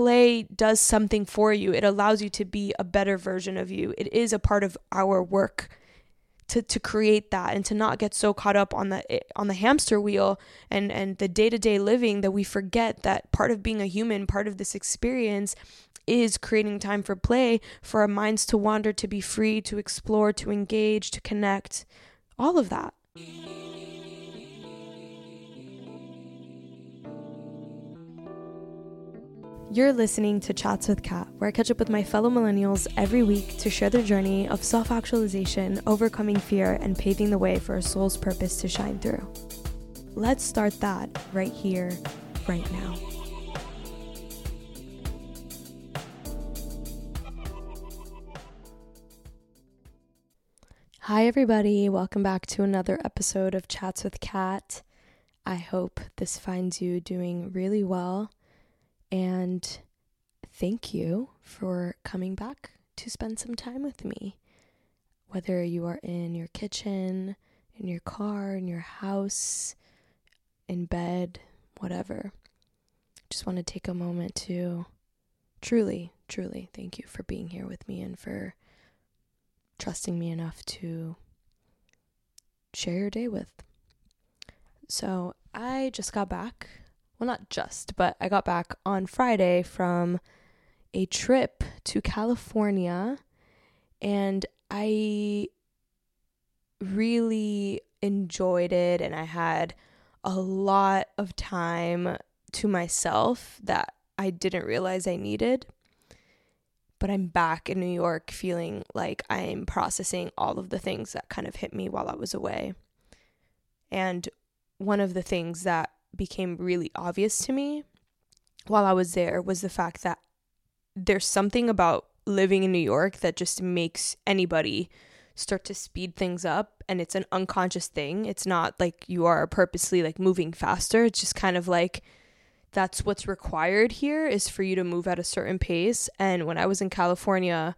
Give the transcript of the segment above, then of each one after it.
play does something for you. It allows you to be a better version of you. It is a part of our work to, to create that and to not get so caught up on the eh, on the hamster wheel and and the day-to-day living that we forget that part of being a human, part of this experience is creating time for play, for our minds to wander, to be free, to explore, to engage, to connect, all of that. You're listening to Chats with Kat, where I catch up with my fellow millennials every week to share their journey of self actualization, overcoming fear, and paving the way for a soul's purpose to shine through. Let's start that right here, right now. Hi, everybody. Welcome back to another episode of Chats with Kat. I hope this finds you doing really well and thank you for coming back to spend some time with me. Whether you are in your kitchen, in your car, in your house, in bed, whatever. Just want to take a moment to truly, truly thank you for being here with me and for trusting me enough to share your day with. So, I just got back well, not just, but I got back on Friday from a trip to California and I really enjoyed it and I had a lot of time to myself that I didn't realize I needed. But I'm back in New York feeling like I'm processing all of the things that kind of hit me while I was away. And one of the things that became really obvious to me while I was there was the fact that there's something about living in New York that just makes anybody start to speed things up and it's an unconscious thing. It's not like you are purposely like moving faster. It's just kind of like that's what's required here is for you to move at a certain pace. And when I was in California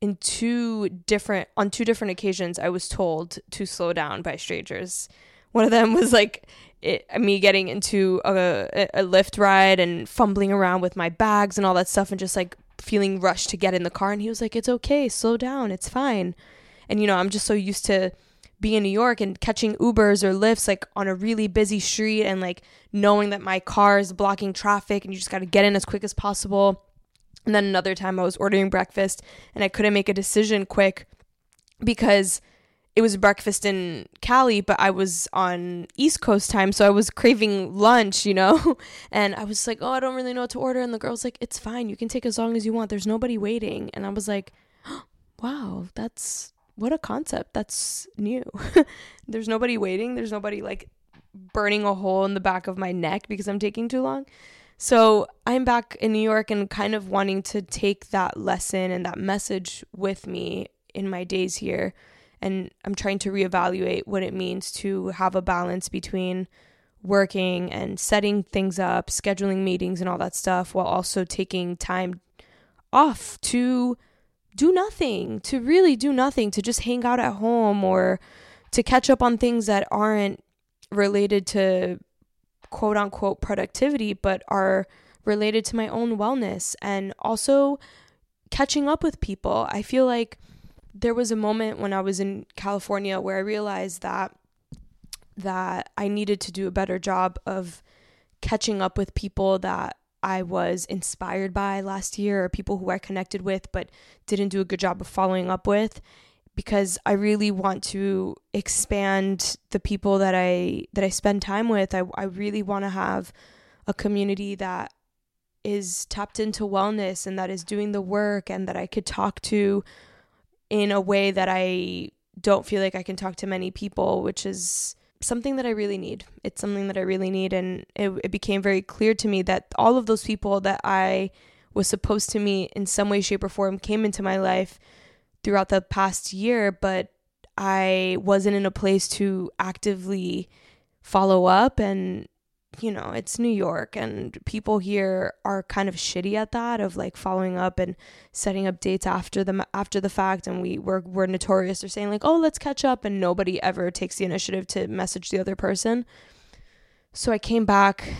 in two different on two different occasions I was told to slow down by strangers. One of them was like it, me getting into a, a Lyft ride and fumbling around with my bags and all that stuff and just like feeling rushed to get in the car. And he was like it's okay. Slow down. It's fine. And you know i'm just so used to being in new york and catching ubers or Lyfts like on a really busy street and like knowing that my car is blocking traffic and you just got to get in as quick as possible. And then another time i was ordering breakfast and i couldn't make a decision quick because it was breakfast in Cali, but I was on East Coast time, so I was craving lunch, you know? And I was like, oh, I don't really know what to order. And the girl's like, it's fine. You can take as long as you want. There's nobody waiting. And I was like, wow, that's what a concept. That's new. There's nobody waiting. There's nobody like burning a hole in the back of my neck because I'm taking too long. So I'm back in New York and kind of wanting to take that lesson and that message with me in my days here and I'm trying to reevaluate what it means to have a balance between working and setting things up, scheduling meetings and all that stuff while also taking time off to do nothing, to really do nothing, to just hang out at home or to catch up on things that aren't related to quote unquote productivity but are related to my own wellness and also catching up with people. I feel like there was a moment when I was in California where I realized that that I needed to do a better job of catching up with people that I was inspired by last year or people who I connected with but didn't do a good job of following up with because I really want to expand the people that I that I spend time with. I I really want to have a community that is tapped into wellness and that is doing the work and that I could talk to in a way that I don't feel like I can talk to many people, which is something that I really need. It's something that I really need. And it, it became very clear to me that all of those people that I was supposed to meet in some way, shape, or form came into my life throughout the past year, but I wasn't in a place to actively follow up and you know, it's New York and people here are kind of shitty at that of like following up and setting up dates after the after the fact and we we're, we're notorious for saying like, "Oh, let's catch up" and nobody ever takes the initiative to message the other person. So I came back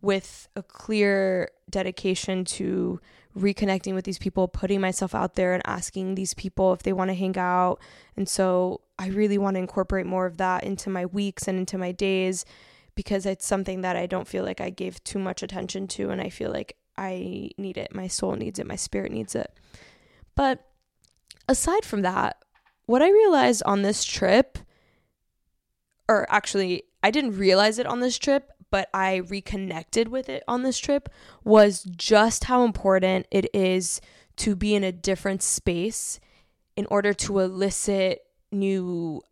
with a clear dedication to reconnecting with these people, putting myself out there and asking these people if they want to hang out. And so I really want to incorporate more of that into my weeks and into my days because it's something that I don't feel like I gave too much attention to and I feel like I need it. My soul needs it, my spirit needs it. But aside from that, what I realized on this trip, or actually, I didn't realize it on this trip, but I reconnected with it on this trip, was just how important it is to be in a different space in order to elicit new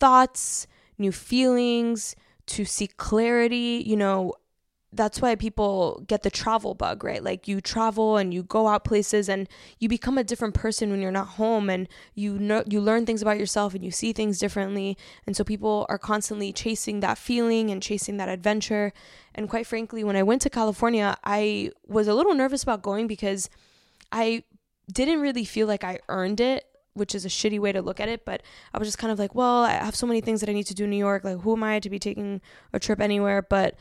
thoughts, new feelings, to seek clarity. You know, that's why people get the travel bug, right? Like you travel and you go out places and you become a different person when you're not home and you know you learn things about yourself and you see things differently. And so people are constantly chasing that feeling and chasing that adventure. And quite frankly, when I went to California, I was a little nervous about going because I didn't really feel like I earned it which is a shitty way to look at it, but I was just kind of like, well, I have so many things that I need to do in New York. Like, who am I to be taking a trip anywhere? But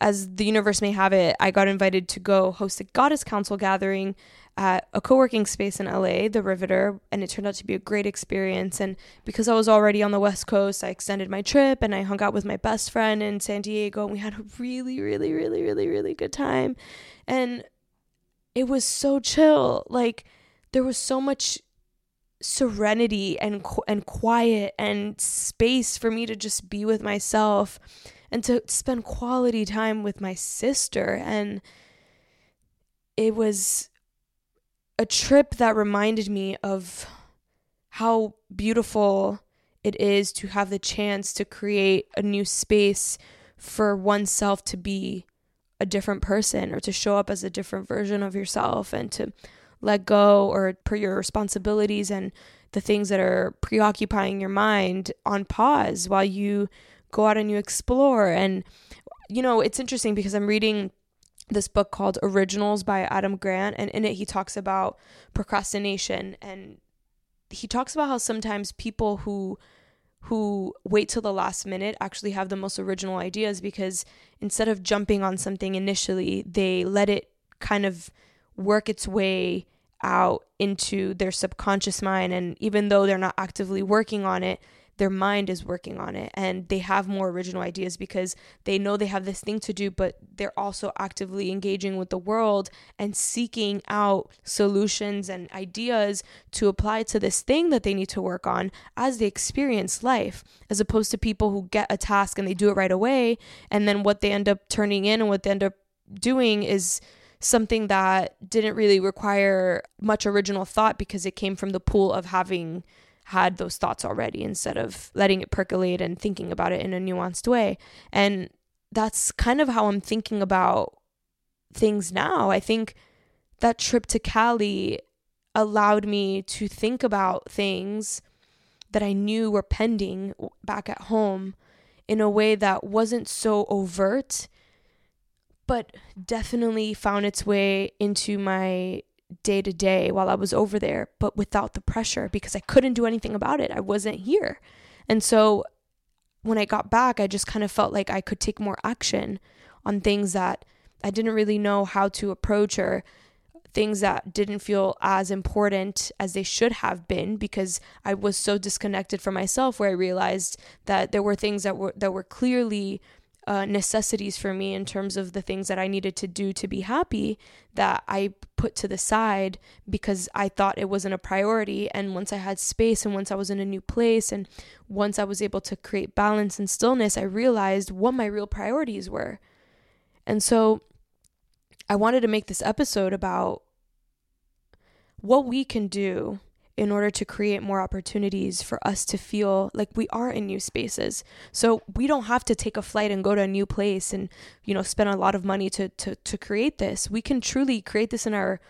as the universe may have it, I got invited to go host a goddess council gathering at a co-working space in LA, the Riveter, and it turned out to be a great experience. And because I was already on the West Coast, I extended my trip and I hung out with my best friend in San Diego, and we had a really, really, really, really, really good time. And it was so chill. Like there was so much serenity and and quiet and space for me to just be with myself and to spend quality time with my sister. And it was a trip that reminded me of how beautiful it is to have the chance to create a new space for oneself to be a different person or to show up as a different version of yourself and to let go or put your responsibilities and the things that are preoccupying your mind on pause while you go out and you explore. And, you know, it's interesting because I'm reading this book called Originals by Adam Grant, and in it he talks about procrastination and he talks about how sometimes people who who wait till the last minute actually have the most original ideas because instead of jumping on something initially, they let it kind of work its way out into their subconscious mind and even though they're not actively working on it, their mind is working on it and they have more original ideas because they know they have this thing to do, but they're also actively engaging with the world and seeking out solutions and ideas to apply to this thing that they need to work on as they experience life, as opposed to people who get a task and they do it right away. And then what they end up turning in and what they end up doing is something that didn't really require much original thought because it came from the pool of having had those thoughts already instead of letting it percolate and thinking about it in a nuanced way. And that's kind of how I'm thinking about things now. I think that trip to Cali allowed me to think about things that I knew were pending back at home in a way that wasn't so overt, but definitely found its way into my day to day while I was over there, but without the pressure because I couldn't do anything about it. I wasn't here. And so when I got back, I just kind of felt like I could take more action on things that I didn't really know how to approach or things that didn't feel as important as they should have been because I was so disconnected from myself where I realized that there were things that were that were clearly uh, necessities for me in terms of the things that I needed to do to be happy that I put to the side because I thought it wasn't a priority. And once I had space and once I was in a new place and once I was able to create balance and stillness, I realized what my real priorities were. And so I wanted to make this episode about what we can do in order to create more opportunities for us to feel like we are in new spaces. So we don't have to take a flight and go to a new place and, you know, spend a lot of money to to to create this. We can truly create this in our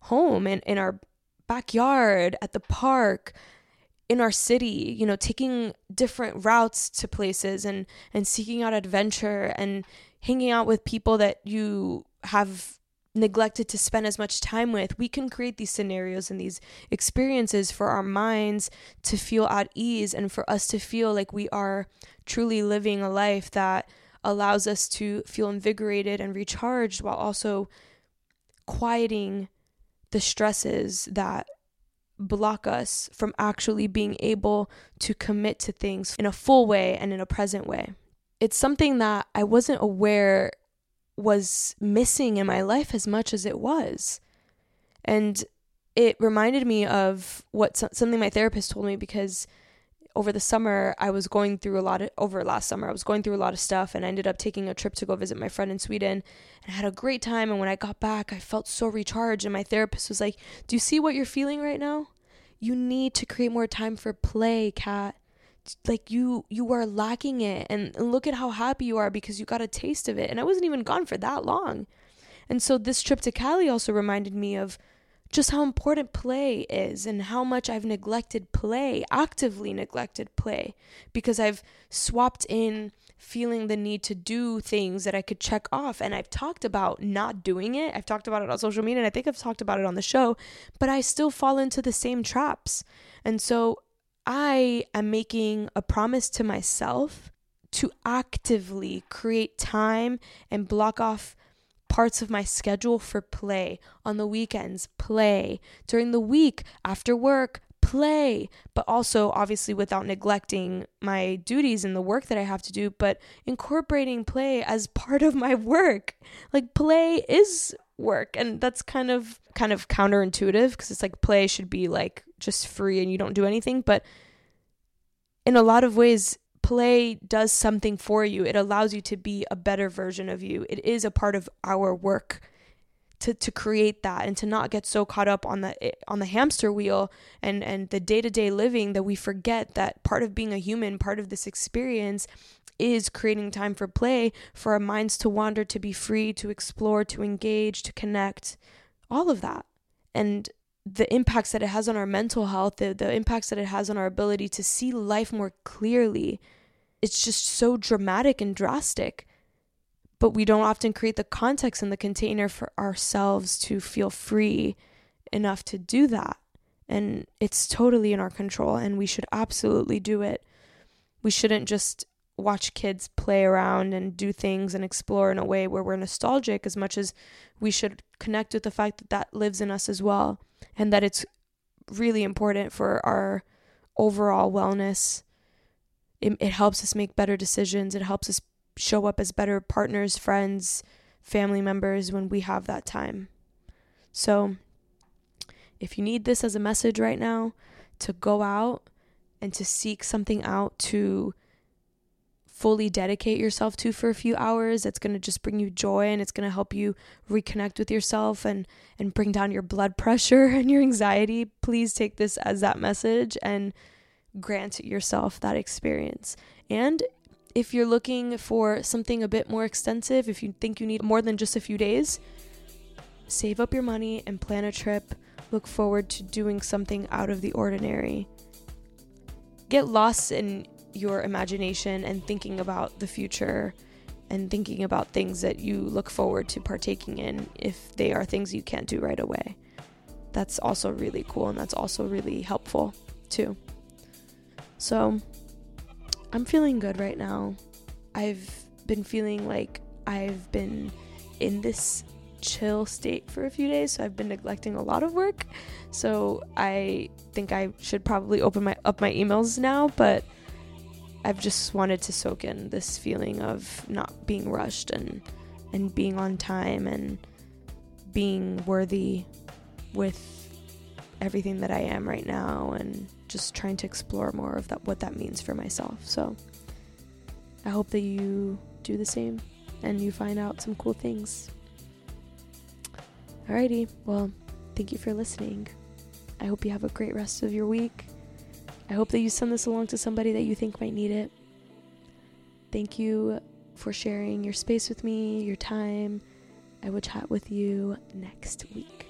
home and in our backyard, at the park, in our city, you know, taking different routes to places and and seeking out adventure and hanging out with people that you have neglected to spend as much time with, we can create these scenarios and these experiences for our minds to feel at ease and for us to feel like we are truly living a life that allows us to feel invigorated and recharged while also quieting the stresses that block us from actually being able to commit to things in a full way and in a present way. It's something that I wasn't aware was missing in my life as much as it was. And it reminded me of what something my therapist told me because over the summer I was going through a lot of over last summer I was going through a lot of stuff and I ended up taking a trip to go visit my friend in Sweden and I had a great time and when I got back I felt so recharged and my therapist was like, "Do you see what you're feeling right now? You need to create more time for play, Kat. Like you you are lacking it and, look at how happy you are because you got a taste of it." And I wasn't even gone for that long. And so this trip to Cali also reminded me of just how important play is and how much I've neglected play, actively neglected play, because I've swapped in feeling the need to do things that I could check off. And I've talked about not doing it. I've talked about it on social media and I think I've talked about it on the show, but I still fall into the same traps. And so I am making a promise to myself to actively create time and block off parts of my schedule for play. On the weekends, play. During the week, after work, play. But also, obviously, without neglecting my duties and the work that I have to do, but incorporating play as part of my work. Like, play is work. And that's kind of kind of counterintuitive because it's like play should be like just free and you don't do anything but in a lot of ways play does something for you. It allows you to be a better version of you. It is a part of our work to to create that and to not get so caught up on the eh, on the hamster wheel and and the day-to-day living that we forget that part of being a human, part of this experience is creating time for play, for our minds to wander, to be free, to explore, to engage, to connect, all of that. And the impacts that it has on our mental health, the, the impacts that it has on our ability to see life more clearly, it's just so dramatic and drastic. But we don't often create the context and the container for ourselves to feel free enough to do that. And it's totally in our control, and we should absolutely do it. We shouldn't just watch kids play around and do things and explore in a way where we're nostalgic as much as we should connect with the fact that that lives in us as well and that it's really important for our overall wellness. It, it helps us make better decisions. It helps us show up as better partners, friends, family members when we have that time. So, if you need this as a message right now, to go out and to seek something out to fully dedicate yourself to for a few hours it's going to just bring you joy and it's going to help you reconnect with yourself and and bring down your blood pressure and your anxiety please take this as that message and grant yourself that experience and if you're looking for something a bit more extensive if you think you need more than just a few days save up your money and plan a trip look forward to doing something out of the ordinary get lost in your imagination and thinking about the future and thinking about things that you look forward to partaking in if they are things you can't do right away. That's also really cool and that's also really helpful too. So, I'm feeling good right now. I've been feeling like I've been in this chill state for a few days, so I've been neglecting a lot of work. So, I think I should probably open my up my emails now, but I've just wanted to soak in this feeling of not being rushed and and being on time and being worthy with everything that I am right now and just trying to explore more of that what that means for myself. So I hope that you do the same and you find out some cool things. Alrighty, well, thank you for listening. I hope you have a great rest of your week. I hope that you send this along to somebody that you think might need it. Thank you for sharing your space with me, your time. I will chat with you next week.